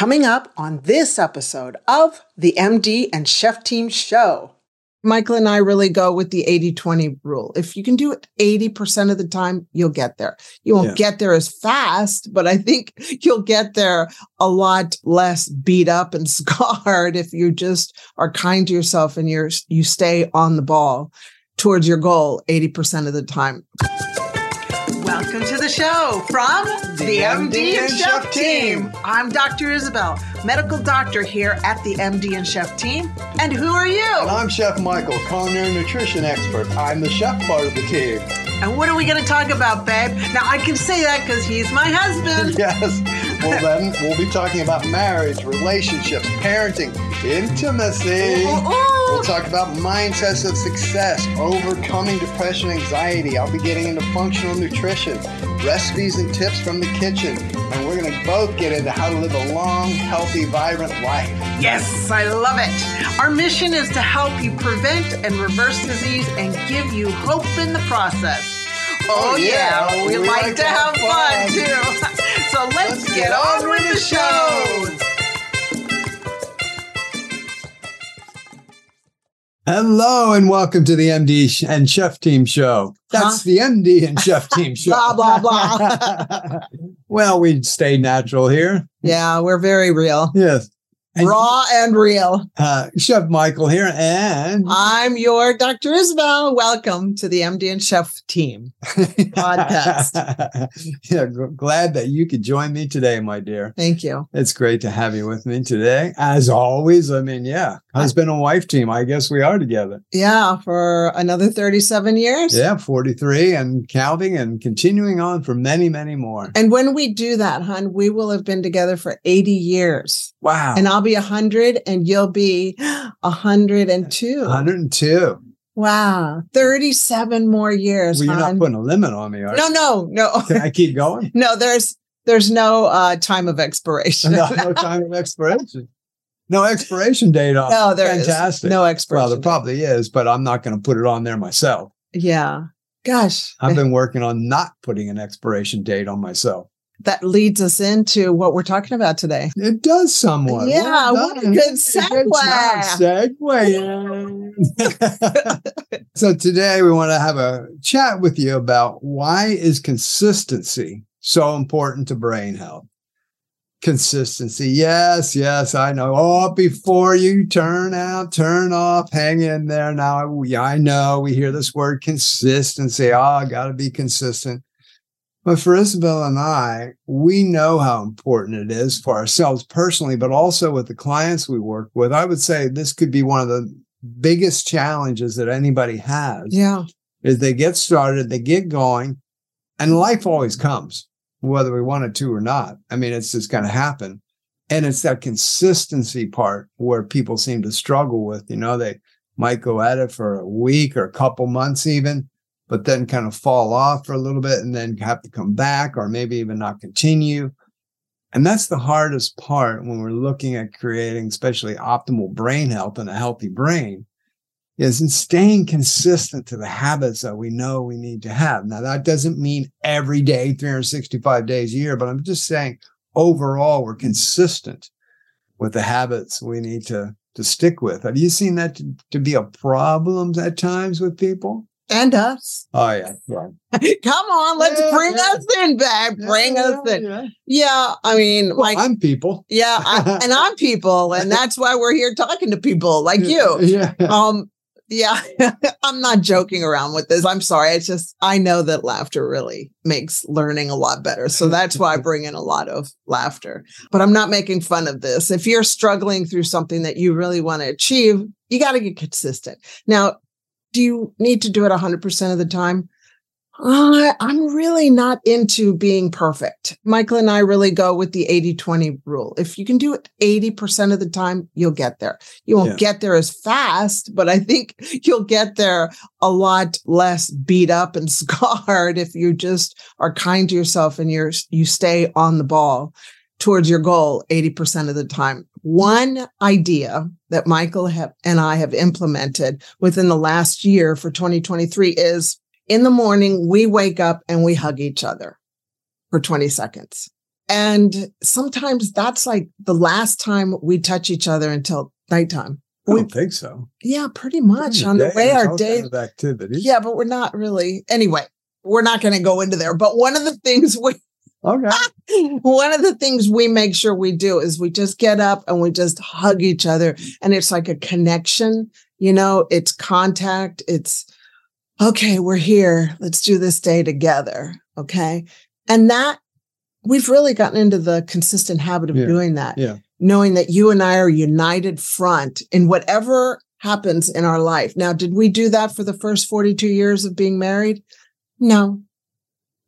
Coming up on this episode of the MD and Chef Team Show. Michael and I really go with the 80 20 rule. If you can do it 80% of the time, you'll get there. You won't Yeah. get there as fast, but I think you'll get there a lot less beat up and scarred if you just are kind to yourself and you're you stay on the ball towards your goal 80% of the time. Welcome to the show from the, MD and Chef team. I'm Dr. Isabel, medical doctor here at the MD and Chef team. And who are you? And I'm Chef Michael, culinary nutrition expert. I'm the chef part of the team. And what are we going to talk about, babe? Now, I can say that because he's my husband. Yes. Well, then we'll be talking about marriage, relationships, parenting, intimacy. Ooh, ooh. We'll talk about mindsets of success, overcoming depression, anxiety. I'll be getting into functional nutrition, recipes and tips from the kitchen. And we're going to both get into how to live a long, healthy, vibrant life. Yes, I love it. Our mission is to help you prevent and reverse disease and give you hope in the process. Oh, Oh, yeah, yeah, we, like, to have fun, too. so let's, get, on with the show. Hello and welcome to the MD and Chef Team Show. That's Huh? the MD and Chef Team Show. Blah, blah, blah. well, we stay natural here. Yeah, we're very real. Yes. And, Raw and real. Uh, Chef Michael here and I'm your Dr. Isabel. Welcome to the MD and Chef team. podcast. yeah, g- glad that you could join me today, my dear. Thank you. It's great to have you with me today. As always, I mean, yeah, husband and wife team. I guess we are together. Yeah, for another 37 years. Yeah, 43 and counting and continuing on for many, many more. And when we do that, hon, we will have been together for 80 years. Wow. And I'll be 100 and you'll be 102. 102. Wow. 37 more years. Well, you're not putting a limit on me, are no, you? no, no. Can I keep going? no, there's there's no uh time of expiration. no, no time of expiration. No expiration date on. No, there is Fantastic. no expiration. Well, there probably is, but I'm not going to put it on there myself. yeah. Gosh. I've been working on not putting an expiration date on myself. That leads us into what we're talking about today. It does somewhat. Yeah, what a good Good segue. job, segue. so today we want to have a chat with you about why is consistency so important to brain health? Consistency. Yes, yes, I know. Oh, before you turn out, turn off, hang in there. Now, I know we hear this word consistency. Ah, oh, I got to be consistent. But for Isabel and I, we know how important it is for ourselves personally, but also with the clients we work with. I would say this could be one of the biggest challenges that anybody has Yeah. is they get started, they get going, and life always comes, whether we want it to or not. I mean, it's just going to happen. And it's that consistency part where people seem to struggle with. You know, they might go at it for a week or a couple months, even, but then kind of fall off for a little bit and then have to come back or maybe even not continue. And that's the hardest part when we're looking at creating, especially optimal brain health and a healthy brain is in staying consistent to the habits that we know we need to have. Now, that doesn't mean every day, 365 days a year, but I'm just saying overall, we're consistent with the habits we need to, to stick with. Have you seen that to, to be a problem at times with people? And us. Oh, yeah. yeah. Come on, let's Yeah, bring yeah. us in, babe. Bring us in. yeah. Yeah, I mean, Well, like, I'm people. yeah, I, and I'm people, and that's why we're here talking to people like you. Yeah. Um, yeah, I'm not joking around with this. I'm sorry. It's just I know that laughter really makes learning a lot better. So that's why I bring in a lot of laughter. But I'm not making fun of this. If you're struggling through something that you really want to achieve, you got to get consistent. Now, do you need to do it 100% of the time? Uh, I'm really not into being perfect. Michael and I really go with the 80 20 rule. If you can do it 80% of the time, you'll get there. You won't Yeah. get there as fast, but I think you'll get there a lot less beat up and scarred if you just are kind to yourself and you're you stay on the ball towards your goal 80% of the time. One idea that Michael have, and I have implemented within the last year for 2023 is in the morning, we wake up and we hug each other for 20 seconds. And sometimes that's like the last time we touch each other until nighttime. I We, don't think so. yeah, pretty much on the Day, way our day. kind of activities. Yeah, but we're not really. Anyway, we're not going to go into there. But one of the things we, Okay. one of the things we make sure we do is we just get up and we just hug each other. And it's like a connection, you know, it's contact. It's okay, we're here. Let's do this day together. Okay. And that we've really gotten into the consistent habit of Yeah. doing that. Yeah. Knowing that you and I are united front in whatever happens in our life. Now, did we do that for the first 42 years of being married? No,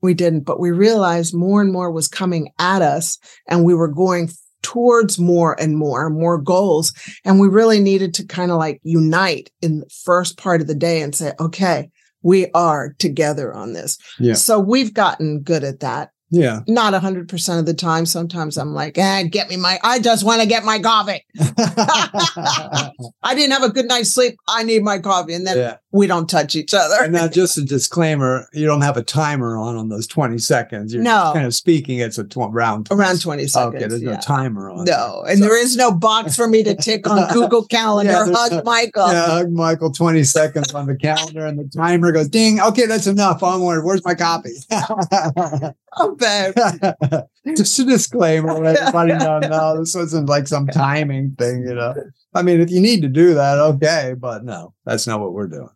we didn't. But we realized more and more was coming at us and we were going towards more and more, more goals. And we really needed to kind of like unite in the first part of the day and say, okay, we are together on this. Yeah. So we've gotten good at that Yeah. not 100% of the time. Sometimes I'm like, eh, get me my, I just want to get my coffee. I didn't have a good night's sleep. I need my coffee. And then yeah. We don't touch each other. And now, just a disclaimer: you don't have a timer on on those twenty seconds. You're No. kind of speaking. It's a tw- round Around 20 seconds. Okay, there's yeah. no timer on. No, there. and So- there is no box for me to tick on Google Calendar. Yeah, Hug no- Michael. Yeah, hug Michael. Twenty seconds on the calendar, and the timer goes ding. Okay, that's enough. Onward. Where's my copy? Oh, babe. Just a disclaimer, let everybody know. No, this wasn't like some timing thing, you know. I mean, if you need to do that, okay, but no, that's not what we're doing.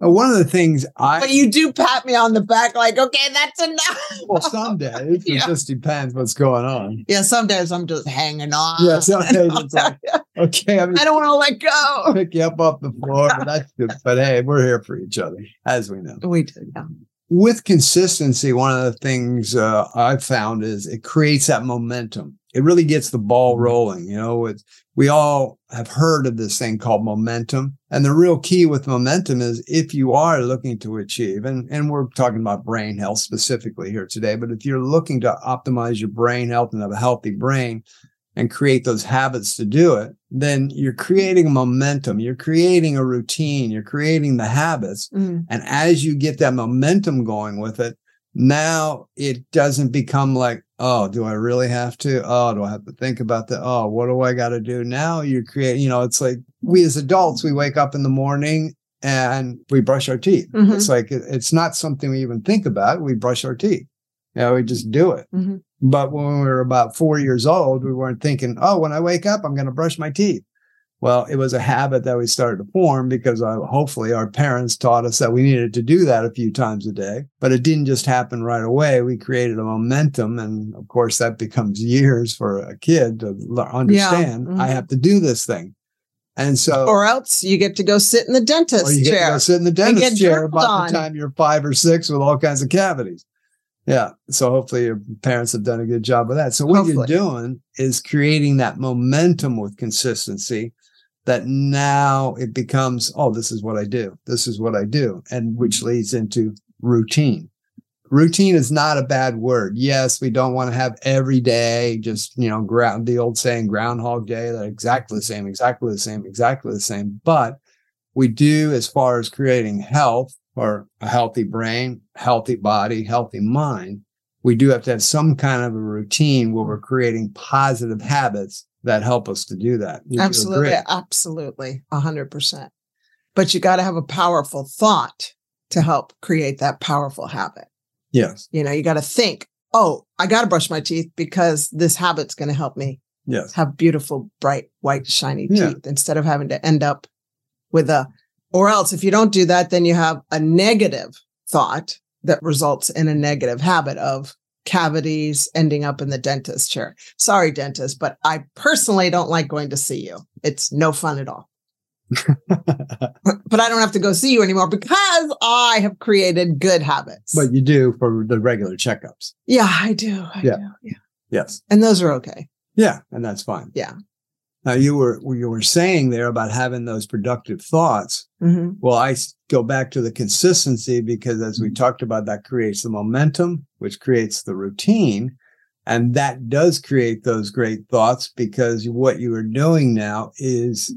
One of the things I But you do pat me on the back, like, okay, that's enough. well, some days Yeah. it just depends what's going on. Yeah, some days I'm just hanging on. Yeah, some days it's like, okay, I'm I don't want to let go. pick you up off the floor, but that's good. But hey, we're here for each other, as we know. We do. Yeah. with consistency, one of the things uh, I've found is it creates that momentum. It really gets the ball rolling. You know, it's, we all have heard of this thing called momentum. And the real key with momentum is if you are looking to achieve, and, and we're talking about brain health specifically here today, but if you're looking to optimize your brain health and have a healthy brain and create those habits to do it, then you're creating a momentum. You're creating a routine. You're creating the habits. Mm. And as you get that momentum going with it, now it doesn't become like, oh, do I really have to? Oh, do I have to think about that? Oh, what do I got to do? Now you create, you know, it's like we as adults, we wake up in the morning and we brush our teeth. Mhm. It's like, it's not something we even think about. We brush our teeth. You know, we just do it. Mhm. But when we were about four years old, we weren't thinking, oh, when I wake up, I'm going to brush my teeth. Well, it was a habit that we started to form because uh, hopefully our parents taught us that we needed to do that a few times a day. But it didn't just happen right away. We created a momentum. And of course, that becomes years for a kid to understand I mhm. have to do this thing. And so, Or else you get to go sit in the dentist or you get to chair. go sit in the dentist chair on. the time you're five or six with all kinds of cavities. Yeah. So hopefully your parents have done a good job of that. So what Hopefully. you're doing is creating that momentum with consistency that now it becomes, oh, this is what I do. This is what I do. And which mm-hmm. leads into routine. Routine is not a bad word. Yes, we don't want to have every day just, you know, ground the old saying groundhog day, that exactly the same, exactly the same, exactly the same. But we do as far as creating health or a healthy brain, healthy body, healthy mind, we do have to have some kind of a routine where we're creating positive habits that help us to do that. You Absolutely. Absolutely. A hundred percent. But you got to have a powerful thought to help create that powerful habit. Yes. You know, you got to think, oh, I got to brush my teeth because this habit's going to help me Yes. have beautiful, bright, white, shiny Yeah. teeth instead of having to end up with a, or else if you don't do that, then you have a negative thought that results in a negative habit of cavities ending up in the dentist chair. Sorry, dentist, but I personally don't like going to see you. It's no fun at all. But I don't have to go see you anymore because I have created good habits. but you do for the regular checkups. yeah, I do. I Yeah. do. Yeah. Yes. And those are okay. Yeah. And that's fine. Yeah. Now you were, you were saying there about having those productive thoughts. Mhm. Well, I go back to the consistency because as we talked about, that creates the momentum, which creates the routine. And that does create those great thoughts because what you are doing now is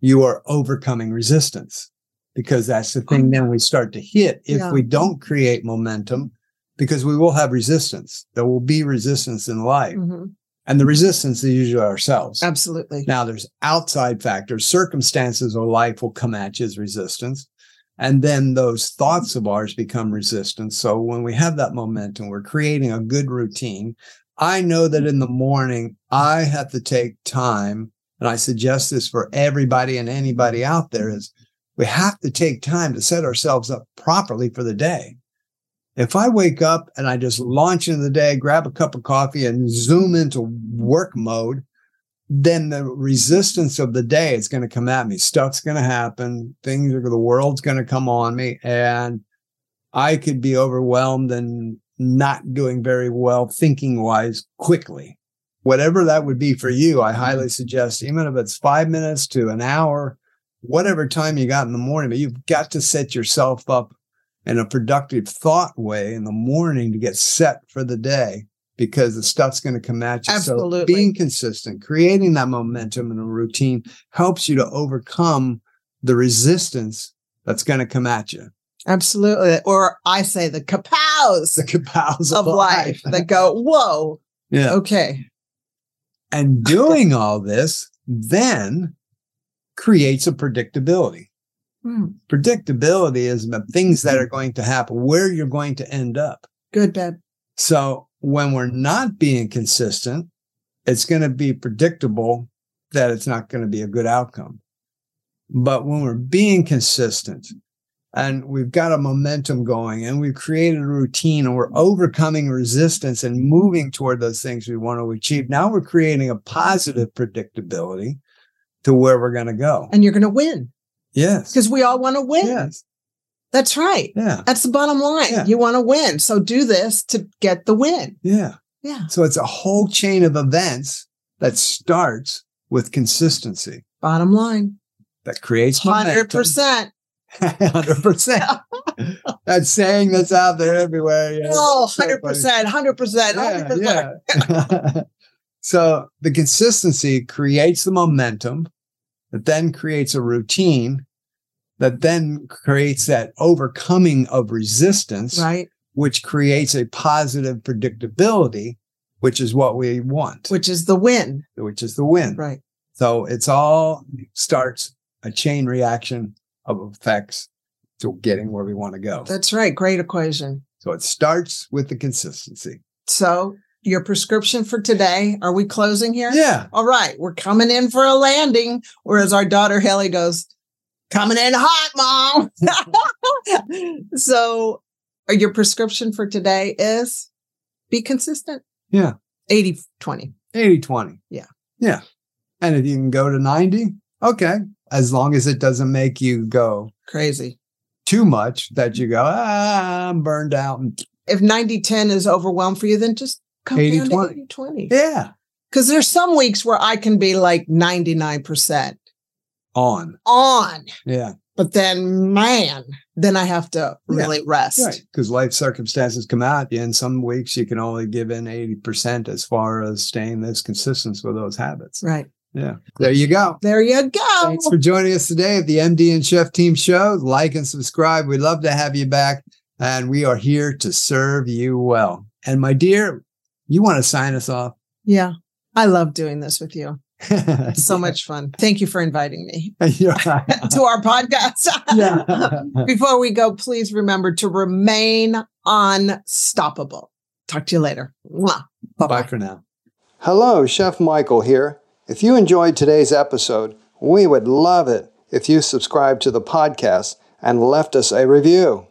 you are overcoming resistance because that's the thing then we start to hit. If Yeah. we don't create momentum, because we will have resistance. There will be resistance in life. Mhm. And the resistance is usually ourselves. Absolutely. Now there's outside factors, circumstances of life will come at you as resistance. And then those thoughts of ours become resistance. So when we have that momentum, we're creating a good routine. I know that in the morning, I have to take time, and I suggest this for everybody and anybody out there is we have to take time to set ourselves up properly for the day. If I wake up and I just launch into the day, grab a cup of coffee and zoom into work mode, then the resistance of the day is going to come at me. Stuff's going to happen. Things are, the world's going to come on me and I could be overwhelmed and not doing very well thinking wise quickly. Whatever that would be for you, I mm-hmm. highly suggest, even if it's five minutes to an hour, whatever time you got in the morning, but you've got to set yourself up in a productive thought way in the morning to get set for the day because the stuff's going to come at you. Absolutely. So being consistent, creating that momentum and a routine helps you to overcome the resistance that's going to come at you. Absolutely. Or I say the kapows The kapows of life that go, whoa, Yeah. okay. And doing all this then creates a predictability. Hmm. Predictability is the things that are going to happen, where you're going to end up. Good, bad. So when we're not being consistent, it's going to be predictable that it's not going to be a good outcome. But when we're being consistent and we've got a momentum going and we've created a routine and we're overcoming resistance and moving toward those things we want to achieve, now we're creating a positive predictability to where we're going to go. And you're going to win Yes. because we all want to win. Yes. That's right. Yeah. That's the bottom line. Yeah. You want to win. So do this to get the win. Yeah. Yeah. So it's a whole chain of events that starts with consistency Bottom line. that creates 100%. Hundred percent. That saying that's out there everywhere. you know, Oh, so 100%. 100%. funny. 100%. Yeah, yeah. so the consistency creates the momentum that then creates a routine that then creates that overcoming of resistance, Right. which creates a positive predictability, which is what we want, Which is the win. which is the win. Right. So it's all starts a chain reaction of effects to getting where we want to go. That's right. Great equation. So it starts with the consistency. So your prescription for today, are we closing here? Yeah. All right. We're coming in for a landing. Whereas our daughter Haley goes, coming in hot, mom. so uh, your prescription for today is be consistent. Yeah. 80 20. 80 20. Yeah. Yeah. And if you can go to 90, okay. As long as it doesn't make you go Crazy. too much that you go, ah, I'm burned out. If 90 10 is overwhelmed for you, then just come 80, down 20. to 80 20. yeah. Because there's some weeks where I can be like 99% On. on, Yeah. but then, man, then I have to Yeah. really rest. Right. Because life circumstances come at you. And some weeks you can only give in 80% as far as staying this consistent with those habits. Right. Yeah. There you go. There you go. Thanks for joining us today at the MD and Chef Team Show. Like and subscribe. We'd love to have you back. And we are here to serve you well. And my dear, you want to sign us off? Yeah. I love doing this with you. So much fun. Thank you for inviting me to our podcast. Yeah. Before we go, please remember to remain unstoppable. Talk to you later. Bye Bye-bye. for now. Hello, Chef Michael here. If you enjoyed today's episode, we would love it if you subscribed to the podcast and left us a review.